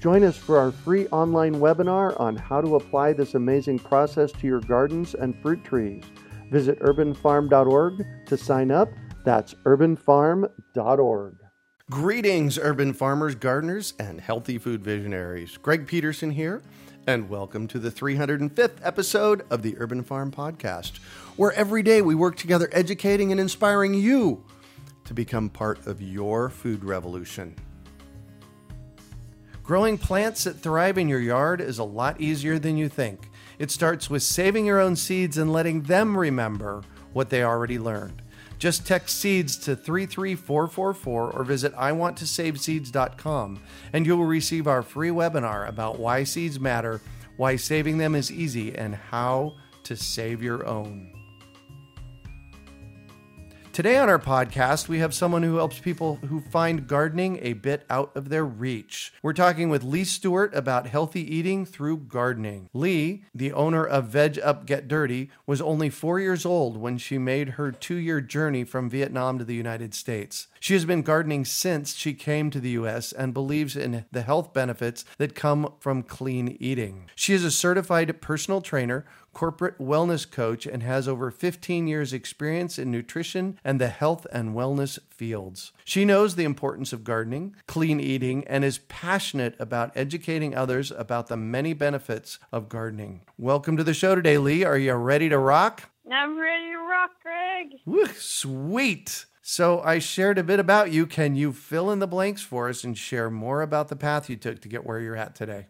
Join us for our free online webinar on how to apply this amazing process to your gardens and fruit trees. Visit urbanfarm.org to sign up. That's urbanfarm.org. Greetings, urban farmers, gardeners, and healthy food visionaries. Greg Peterson here, and welcome to the 305th episode of the Urban Farm Podcast, where every day we work together educating and inspiring you to become part of your food revolution. Growing plants that thrive in your yard is a lot easier than you think. It starts with saving your own seeds and letting them remember what they already learned. Just text seeds to 33444 or visit iwanttosaveseeds.com and you will receive our free webinar about why seeds matter, why saving them is easy, and how to save your own. Today on our podcast, we have someone who helps people who find gardening a bit out of their reach. We're talking with Lee Stewart about healthy eating through gardening. Lee, the owner of Veg Up Get Dirty, was only four years old when she made her two year journey from Vietnam to the United States. She has been gardening since she came to the U.S. and believes in the health benefits that come from clean eating. She is a certified personal trainer corporate wellness coach and has over 15 years' experience in nutrition and the health and wellness fields. She knows the importance of gardening, clean eating, and is passionate about educating others about the many benefits of gardening. Welcome to the show today, Lee. Are you ready to rock? I'm ready to rock, Greg. Woo, sweet. So I shared a bit about you. Can you fill in the blanks for us and share more about the path you took to get where you're at today?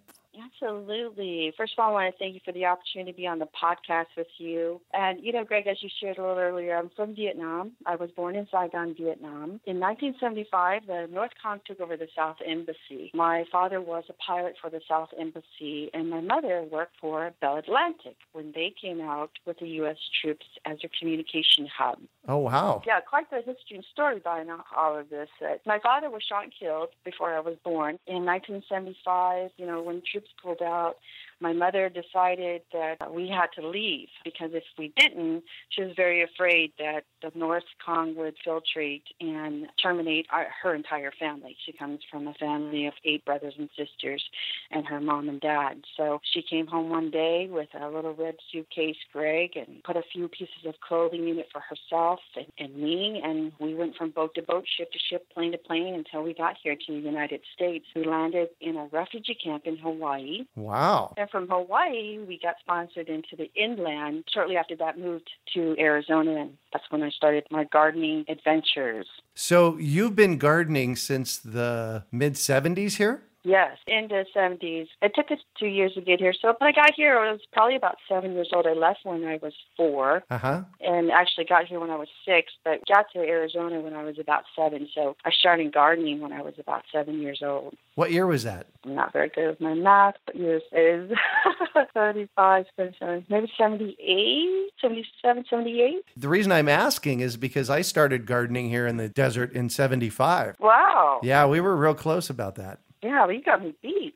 Absolutely. First of all, I want to thank you for the opportunity to be on the podcast with you. And, you know, Greg, as you shared a little earlier, I'm from Vietnam. I was born in Saigon, Vietnam. In 1975, the North Cong took over the South Embassy. My father was a pilot for the South Embassy, and my mother worked for Bell Atlantic when they came out with the U.S. troops as their communication hub. Oh, wow. Yeah, quite the history and story behind all of this. Uh, my father was shot and killed before I was born. In 1975, you know, when troops pulled out, my mother decided that we had to leave because if we didn't, she was very afraid that the North Kong would filtrate and terminate our, her entire family. She comes from a family of eight brothers and sisters and her mom and dad. So she came home one day with a little red suitcase, Greg, and put a few pieces of clothing in it for herself and, and me. And we went from boat to boat, ship to ship, plane to plane until we got here to the United States. We landed in a refugee camp in Hawaii. Wow. From Hawaii, we got sponsored into the inland. Shortly after that, moved to Arizona, and that's when I started my gardening adventures. So you've been gardening since the mid 70s here? Yes, in the 70s. It took us two years to get here. So when I got here, I was probably about seven years old. I left when I was four, uh-huh. and actually got here when I was six, but got to Arizona when I was about seven. So I started gardening when I was about seven years old. What year was that? I'm not very good with my math, but years is 75, 77, maybe 78, 77, 78. The reason I'm asking is because I started gardening here in the desert in 75. Wow. Yeah, we were real close about that. Yeah, well, you got me beat.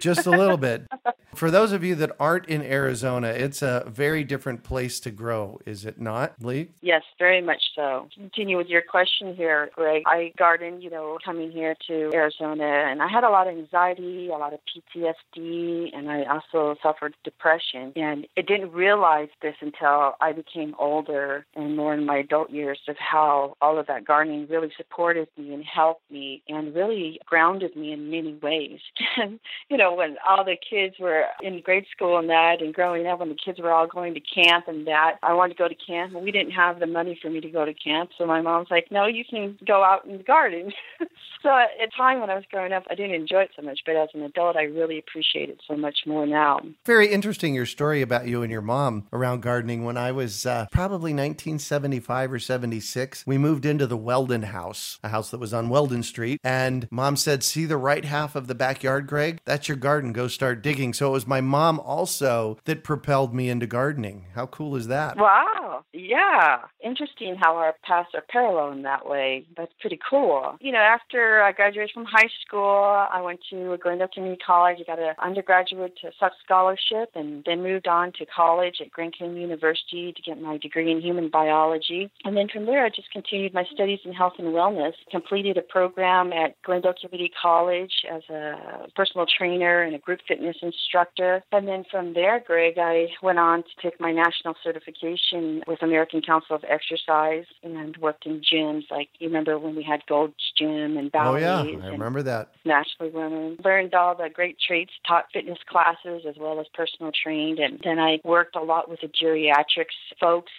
Just a little bit. For those of you that aren't in Arizona, it's a very different place to grow, is it not, Lee? Yes, very much so. Continue with your question here, Greg. I gardened, you know, coming here to Arizona, and I had a lot of anxiety, a lot of PTSD, and I also suffered depression. And I didn't realize this until I became older and more in my adult years of how all of that gardening really supported me and helped me and really grounded me in many ways. You know, when all the kids were in grade school and that, and growing up when the kids were all going to camp and that, I wanted to go to camp, and we didn't have the money for me to go to camp. So my mom's like, "No, you can go out in the garden." so at a time when I was growing up, I didn't enjoy it so much, but as an adult, I really appreciate it so much more now. Very interesting your story about you and your mom around gardening. When I was uh, probably 1975 or 76, we moved into the Weldon house, a house that was on Weldon Street, and mom said, "See the right half of the backyard, Greg? That's your garden. Go start digging." So it was my mom also that propelled me into gardening. How cool is that? Wow. Yeah. Interesting how our paths are parallel in that way. That's pretty cool. You know, after I graduated from high school, I went to Glendale Community College. I got an undergraduate scholarship and then moved on to college at Grand Canyon University to get my degree in human biology. And then from there, I just continued my studies in health and wellness, completed a program at Glendale Community College as a personal trainer and a group fitness instructor. And then from there, Greg, I went on to take my national certification with American Council of Exercise and worked in gyms. Like, you remember when we had Gold's Gym and Bally's? Oh, yeah. I remember that. Nationally Women. Learned all the great traits, taught fitness classes as well as personal trained. And then I worked a lot with the geriatrics folks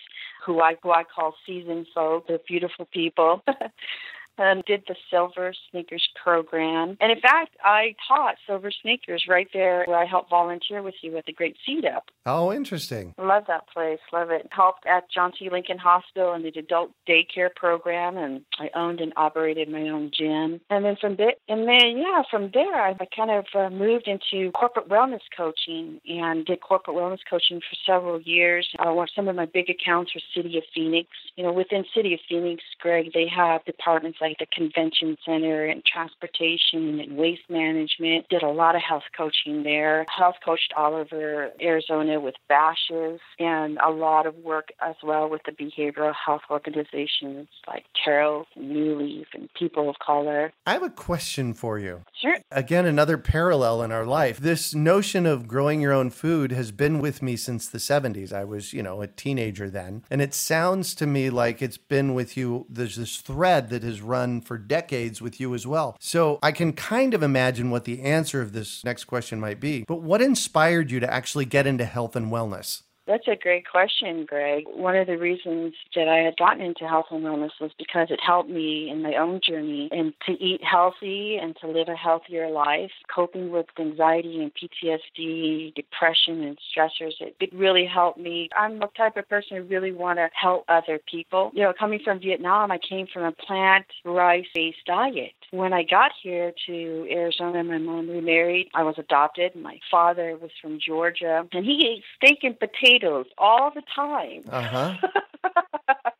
who I, who I call seasoned folk. They're beautiful people. and did the Silver Sneakers program. And in fact, I taught Silver Sneakers right there where I helped volunteer with you at the Great Seed Up. Oh, interesting. Love that place. Love it. Helped at John C. Lincoln Hospital in the adult daycare program, and I owned and operated my own gym. And then from there, and then yeah, from there I, I kind of uh, moved into corporate wellness coaching and did corporate wellness coaching for several years. Uh, some of my big accounts were City of Phoenix. You know, within City of Phoenix, Greg, they have departments like the convention center and transportation and waste management. Did a lot of health coaching there. Health coached all over Arizona with Bashas' and a lot of work as well with the behavioral health organizations like Carol and New Leaf and People of Color. I have a question for you. Sure. Again, another parallel in our life. This notion of growing your own food has been with me since the 70s. I was, you know, a teenager then. And it sounds to me like it's been with you. There's this thread that has run for decades with you as well. So I can kind of imagine what the answer of this next question might be. But what inspired you to actually get into health and wellness? That's a great question, Greg. One of the reasons that I had gotten into health and wellness was because it helped me in my own journey and to eat healthy and to live a healthier life, coping with anxiety and PTSD, depression and stressors. It, it really helped me. I'm the type of person who really want to help other people. You know, coming from Vietnam, I came from a plant rice based diet. When I got here to Arizona, my mom remarried. I was adopted. My father was from Georgia, and he ate steak and potatoes all the time. Uh huh.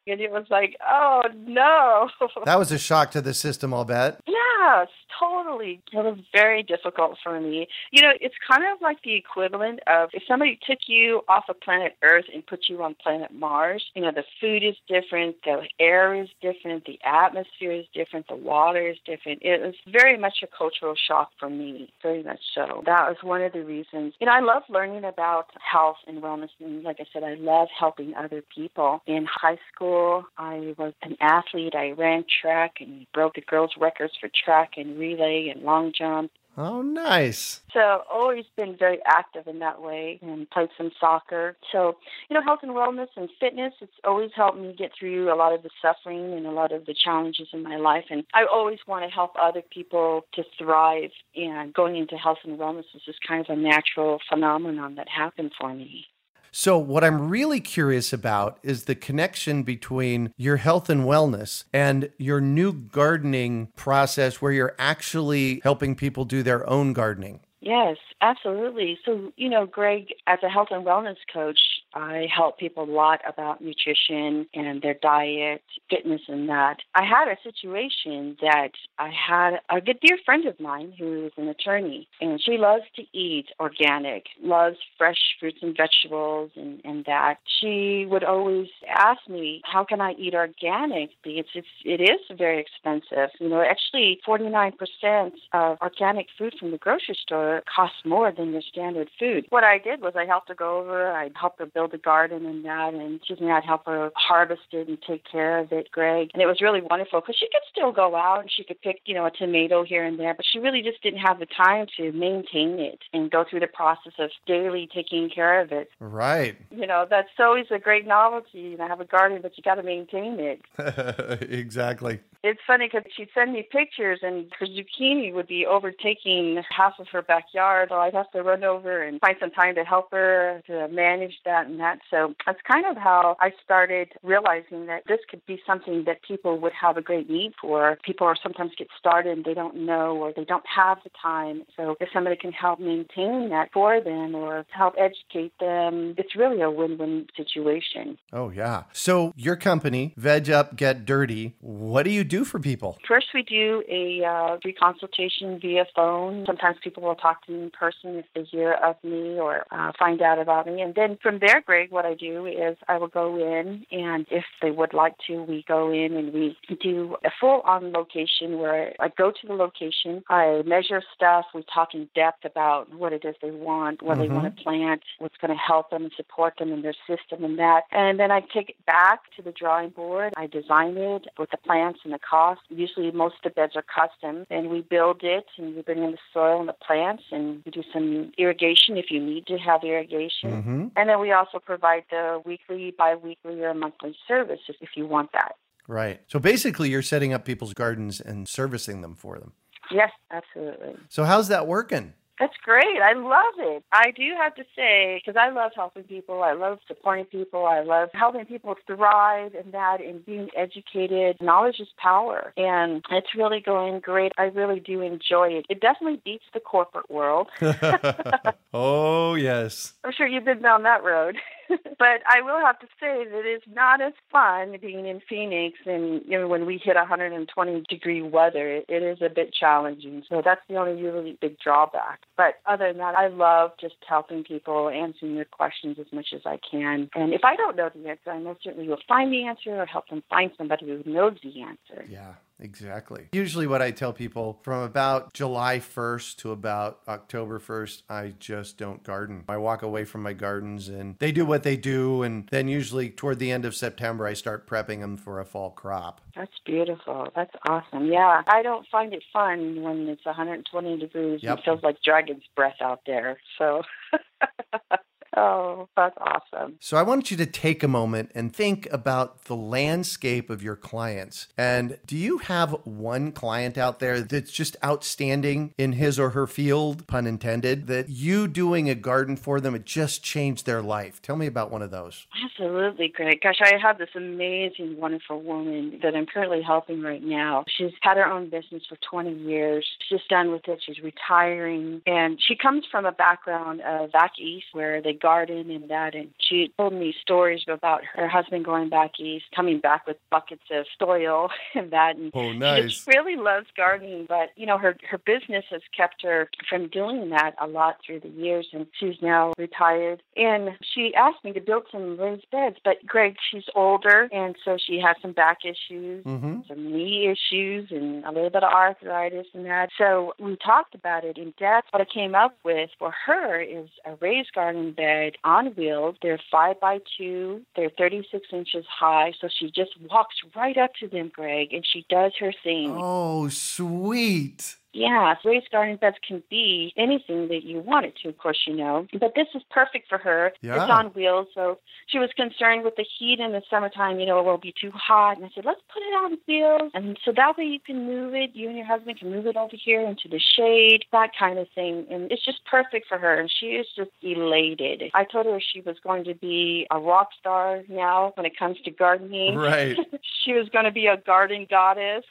and it was like, oh no. that was a shock to the system, I'll bet. Yes, totally. It was very difficult for me. You know, it's kind of like the equivalent of if somebody took you off of planet Earth and put you on planet Mars. You know, the food is different, the air is different, the atmosphere is different, the water is different. It was very much a cultural shock for me, very much so. That was one of the reasons. You know, I love learning about health and wellness. And like I said, I love helping other people. In high school, I was an athlete. I ran track and broke the girls' records for track and relay and long jump. Oh, nice. So, always been very active in that way and played some soccer. So, you know, health and wellness and fitness, it's always helped me get through a lot of the suffering and a lot of the challenges in my life. And I always want to help other people to thrive. And going into health and wellness is just kind of a natural phenomenon that happened for me. So, what I'm really curious about is the connection between your health and wellness and your new gardening process where you're actually helping people do their own gardening. Yes, absolutely. So, you know, Greg, as a health and wellness coach, I help people a lot about nutrition and their diet, fitness, and that. I had a situation that I had a good dear friend of mine who is an attorney, and she loves to eat organic, loves fresh fruits and vegetables, and, and that. She would always ask me, How can I eat organic? Because it's, it is very expensive. You know, actually, 49% of organic food from the grocery store costs more than your standard food. What I did was I helped her go over, I helped her build a garden and that, and excuse me, I'd help her harvest it and take care of it, Greg. And it was really wonderful because she could still go out and she could pick, you know, a tomato here and there, but she really just didn't have the time to maintain it and go through the process of daily taking care of it. Right. You know, that's always a great novelty. You know, have a garden, but you got to maintain it. exactly. It's funny because she'd send me pictures, and her zucchini would be overtaking half of her backyard. So I'd have to run over and find some time to help her to manage that and that. So that's kind of how I started realizing that this could be something that people would have a great need for. People are sometimes get started and they don't know or they don't have the time. So if somebody can help maintain that for them or help educate them, it's really a win-win situation. Oh yeah. So your company, Veg Up Get Dirty, what do you do for people? First, we do a uh, free consultation via phone. Sometimes people will talk to me in person if they hear of me or uh, find out about me. And then from there, Greg, what I do is I will go in, and if they would like to, we go in and we do a full on location where I go to the location, I measure stuff, we talk in depth about what it is they want, what mm-hmm. they want to plant, what's going to help them and support them in their system and that. And then I take it back to the drawing board. I design it with the plants and the cost. Usually, most of the beds are custom, and we build it and we bring in the soil and the plants, and we do some irrigation if you need to have irrigation. Mm-hmm. And then we also provide the weekly, bi weekly, or monthly service if you want that. Right. So basically, you're setting up people's gardens and servicing them for them. Yes, absolutely. So, how's that working? That's great. I love it. I do have to say, because I love helping people, I love supporting people, I love helping people thrive and that and being educated. Knowledge is power. And it's really going great. I really do enjoy it. It definitely beats the corporate world. oh, yes. I'm sure you've been down that road. but I will have to say that it's not as fun being in Phoenix and you know when we hit 120 degree weather. It, it is a bit challenging. So that's the only really big drawback. But other than that I love just helping people answering their questions as much as I can. And if I don't know the answer I most certainly will find the answer or help them find somebody who knows the answer. Yeah Exactly. Usually, what I tell people from about July 1st to about October 1st, I just don't garden. I walk away from my gardens and they do what they do. And then, usually, toward the end of September, I start prepping them for a fall crop. That's beautiful. That's awesome. Yeah. I don't find it fun when it's 120 degrees yep. and it feels like dragon's breath out there. So. Oh, that's awesome. So I want you to take a moment and think about the landscape of your clients. And do you have one client out there that's just outstanding in his or her field, pun intended, that you doing a garden for them, it just changed their life? Tell me about one of those. Absolutely, Greg. Gosh, I have this amazing, wonderful woman that I'm currently helping right now. She's had her own business for 20 years. She's done with it. She's retiring. And she comes from a background of back east where they garden and that. And she told me stories about her husband going back east, coming back with buckets of soil and that. And oh, nice. She really loves gardening, but you know, her her business has kept her from doing that a lot through the years, and she's now retired. And she asked me to build some raised beds, but Greg, she's older, and so she has some back issues, mm-hmm. some knee issues, and a little bit of arthritis and that. So we talked about it in depth. What I came up with for her is a raised garden bed bed on wheels. They're five by two. They're 36 inches high. So she just walks right up to them, Greg, and she does her thing. Oh, sweet. Yeah, raised garden beds can be anything that you want it to, of course, you know. But this is perfect for her. Yeah. It's on wheels, so she was concerned with the heat in the summertime, you know, it will be too hot. And I said, let's put it on wheels. And so that way you can move it, you and your husband can move it over here into the shade, that kind of thing. And it's just perfect for her. And she is just elated. I told her she was going to be a rock star now when it comes to gardening. Right. she was going to be a garden goddess.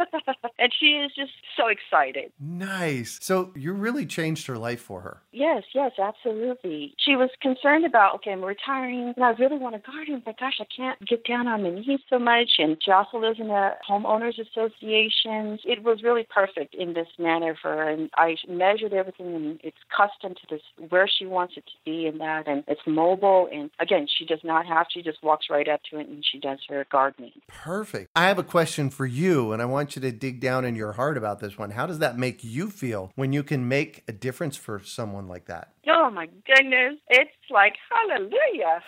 and she is just so excited. Nice. So you really changed her life for her. Yes, yes, absolutely. She was concerned about, okay, I'm retiring and I really want to garden, but gosh, I can't get down on my knees so much. And she also lives in a homeowners association. It was really perfect in this manner for her. And I measured everything and it's custom to this, where she wants it to be and that. And it's mobile. And again, she does not have, she just walks right up to it and she does her gardening. Perfect. I have a question for you and I want want you to dig down in your heart about this one. How does that make you feel when you can make a difference for someone like that? Oh my goodness. It's like hallelujah.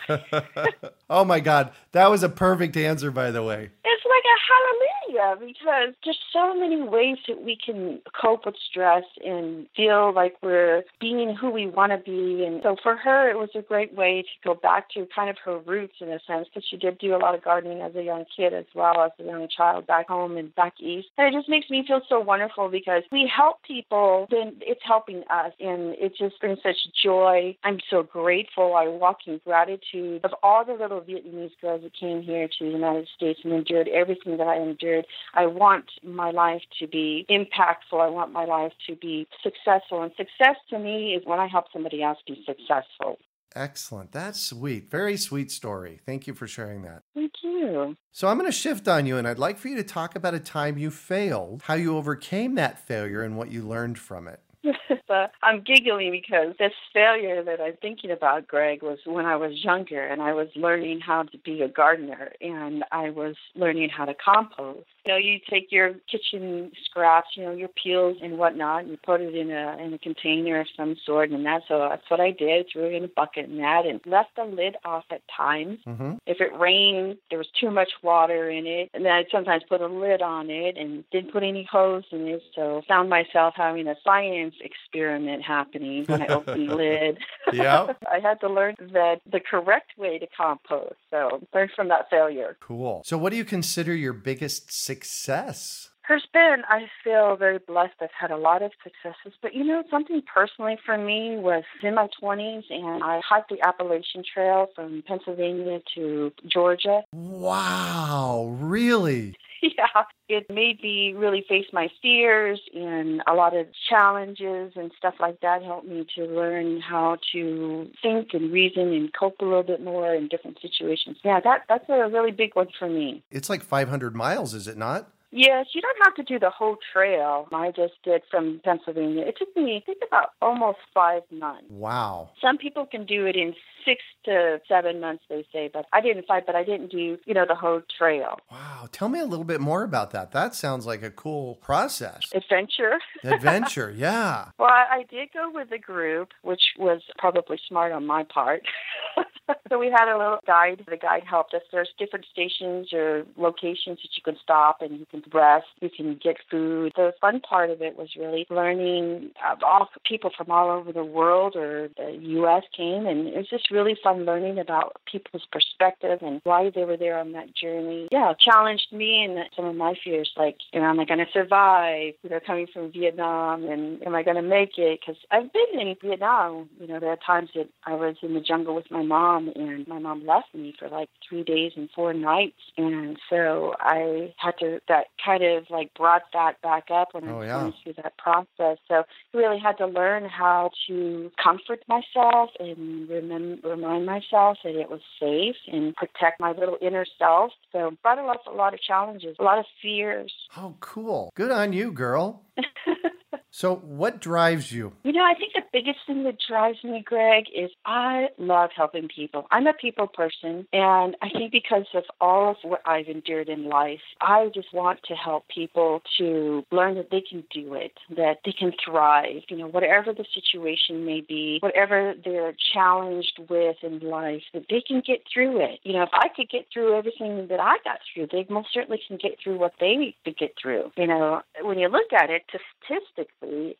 oh my God. That was a perfect answer, by the way. It's like a hallelujah because there's so many ways that we can cope with stress and feel like we're being who we want to be. And so for her, it was a great way to go back to kind of her roots in a sense because she did do a lot of gardening as a young kid as well as a young child back home and back east. And it just makes me feel so wonderful because we help people, then it's helping us. And it just brings such joy. I'm so grateful. I walk in gratitude of all the little Vietnamese girls that came here to the United States and endured everything that I endured. I want my life to be impactful. I want my life to be successful. And success to me is when I help somebody else be successful. Excellent. That's sweet. Very sweet story. Thank you for sharing that. Thank you. So, I'm going to shift on you, and I'd like for you to talk about a time you failed, how you overcame that failure, and what you learned from it. but I'm giggling because this failure that I'm thinking about, Greg, was when I was younger and I was learning how to be a gardener and I was learning how to compost. You know, you take your kitchen scraps, you know, your peels and whatnot, and you put it in a in a container of some sort, and that's so that's what I did. Threw it in a bucket and that, and left the lid off at times. Mm-hmm. If it rained, there was too much water in it, and then I'd sometimes put a lid on it and didn't put any hose in it. So found myself having a science experiment happening when I opened the lid. Yeah, I had to learn that the correct way to compost. So learn from that failure. Cool. So, what do you consider your biggest success? There's been, I feel very blessed. I've had a lot of successes, but you know, something personally for me was in my 20s, and I hiked the Appalachian Trail from Pennsylvania to Georgia. Wow, really? yeah, it made me really face my fears and a lot of challenges and stuff like that helped me to learn how to think and reason and cope a little bit more in different situations. Yeah, that that's a really big one for me. It's like 500 miles, is it not? Yes, you don't have to do the whole trail. I just did from Pennsylvania. It took me, I think, about almost five months. Wow. Some people can do it in six to seven months, they say, but I didn't fight, but I didn't do, you know, the whole trail. Wow. Tell me a little bit more about that. That sounds like a cool process. Adventure. Adventure, yeah. Well, I, I did go with a group, which was probably smart on my part. so we had a little guide. The guide helped us. There's different stations or locations that you can stop and you can rest. You can get food. The fun part of it was really learning. Uh, all people from all over the world or the U.S. came, and it was just really fun learning about people's perspective and why they were there on that journey. Yeah, challenged me and some of my fears, like, you know, am I going to survive? You know, coming from Vietnam, and am I going to make it? Because I've been in Vietnam. You know, there are times that I was in the jungle with my mom, and my mom left me for like three days and four nights, and so I had to that kind of like brought that back up when oh, I was yeah. going through that process. So I really had to learn how to comfort myself and remember, remind myself that it was safe and protect my little inner self. So brought a lot, a lot of challenges, a lot of fears. Oh, cool. Good on you, girl. So, what drives you? You know, I think the biggest thing that drives me, Greg, is I love helping people. I'm a people person, and I think because of all of what I've endured in life, I just want to help people to learn that they can do it, that they can thrive, you know, whatever the situation may be, whatever they're challenged with in life, that they can get through it. You know, if I could get through everything that I got through, they most certainly can get through what they need to get through. You know, when you look at it,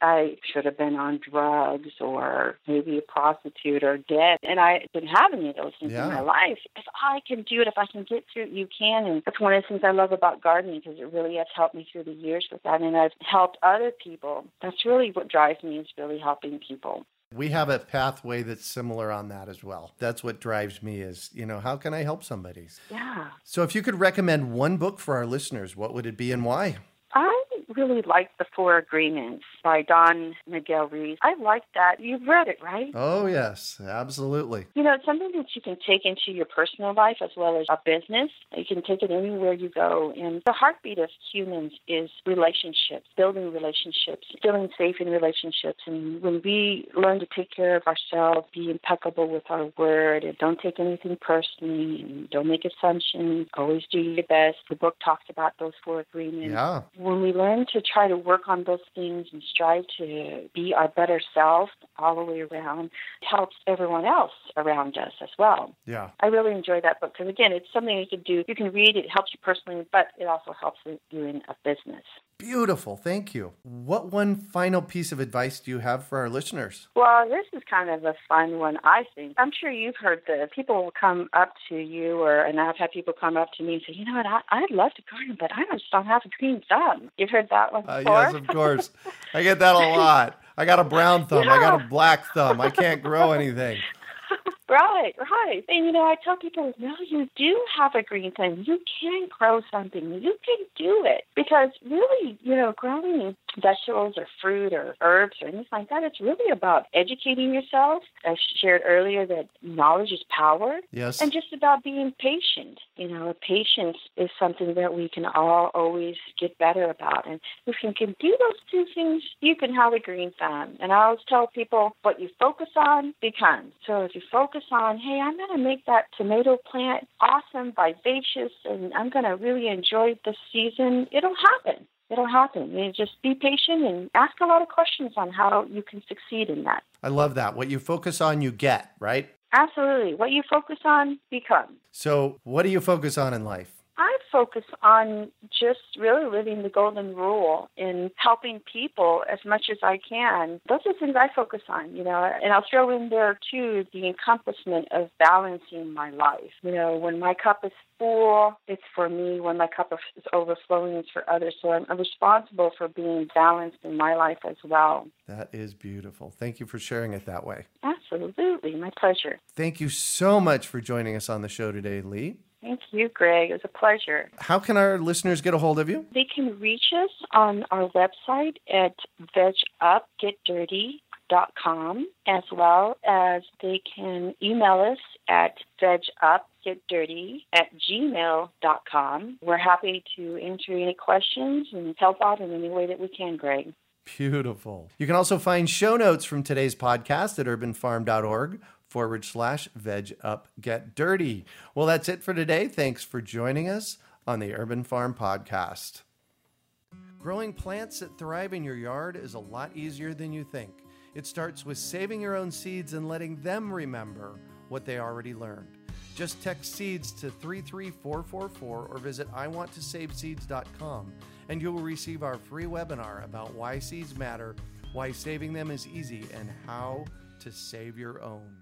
I should have been on drugs or maybe a prostitute or dead. And I didn't have any of those things yeah. in my life. If I can do it, if I can get through it, you can. And that's one of the things I love about gardening because it really has helped me through the years with that. And I've helped other people. That's really what drives me is really helping people. We have a pathway that's similar on that as well. That's what drives me is, you know, how can I help somebody? Yeah. So if you could recommend one book for our listeners, what would it be and why? I really like The Four Agreements by Don Miguel Ruiz. I like that. You've read it, right? Oh, yes, absolutely. You know, it's something that you can take into your personal life as well as a business. You can take it anywhere you go. And the heartbeat of humans is relationships, building relationships, feeling safe in relationships. And when we learn to take care of ourselves, be impeccable with our word, and don't take anything personally, and don't make assumptions, always do your best. The book talks about those four agreements. Yeah. When we learn to try to work on those things and strive to be our better self all the way around, helps everyone else around us as well. Yeah. I really enjoy that book because, again, it's something you can do. You can read it, it helps you personally, but it also helps you in a business. Beautiful. Thank you. What one final piece of advice do you have for our listeners? Well, this is kind of a fun one, I think. I'm sure you've heard this. People will come up to you, or and I've had people come up to me and say, you know what, I, I'd love to garden, but I just don't have a green thumb. You've heard that Uh, yes, of course. I get that a lot. I got a brown thumb. I got a black thumb. I can't grow anything. Right, right. And you know, I tell people, no, you do have a green thumb. You can grow something. You can do it. Because really, you know, growing vegetables or fruit or herbs or anything like that, it's really about educating yourself. I shared earlier that knowledge is power. Yes. And just about being patient. You know, patience is something that we can all always get better about. And if you can do those two things, you can have a green thumb. And I always tell people what you focus on becomes. So if you focus on, hey, I'm going to make that tomato plant awesome, vivacious, and I'm going to really enjoy this season, it'll happen. It'll happen. You just be patient and ask a lot of questions on how you can succeed in that. I love that. What you focus on, you get, right? Absolutely. What you focus on becomes. So, what do you focus on in life? Focus on just really living the golden rule and helping people as much as I can. Those are things I focus on, you know, and I'll throw in there too the accomplishment of balancing my life. You know, when my cup is full, it's for me. When my cup is overflowing, it's for others. So I'm, I'm responsible for being balanced in my life as well. That is beautiful. Thank you for sharing it that way. Absolutely. My pleasure. Thank you so much for joining us on the show today, Lee. Thank you, Greg. It was a pleasure. How can our listeners get a hold of you? They can reach us on our website at vegupgetdirty.com as well as they can email us at vegupgetdirty at gmail.com. We're happy to answer any questions and help out in any way that we can, Greg. Beautiful. You can also find show notes from today's podcast at urbanfarm.org forward slash veg up get dirty. Well, that's it for today. Thanks for joining us on the Urban Farm Podcast. Growing plants that thrive in your yard is a lot easier than you think. It starts with saving your own seeds and letting them remember what they already learned. Just text seeds to 33444 or visit iwanttosaveseeds.com and you will receive our free webinar about why seeds matter, why saving them is easy, and how to save your own.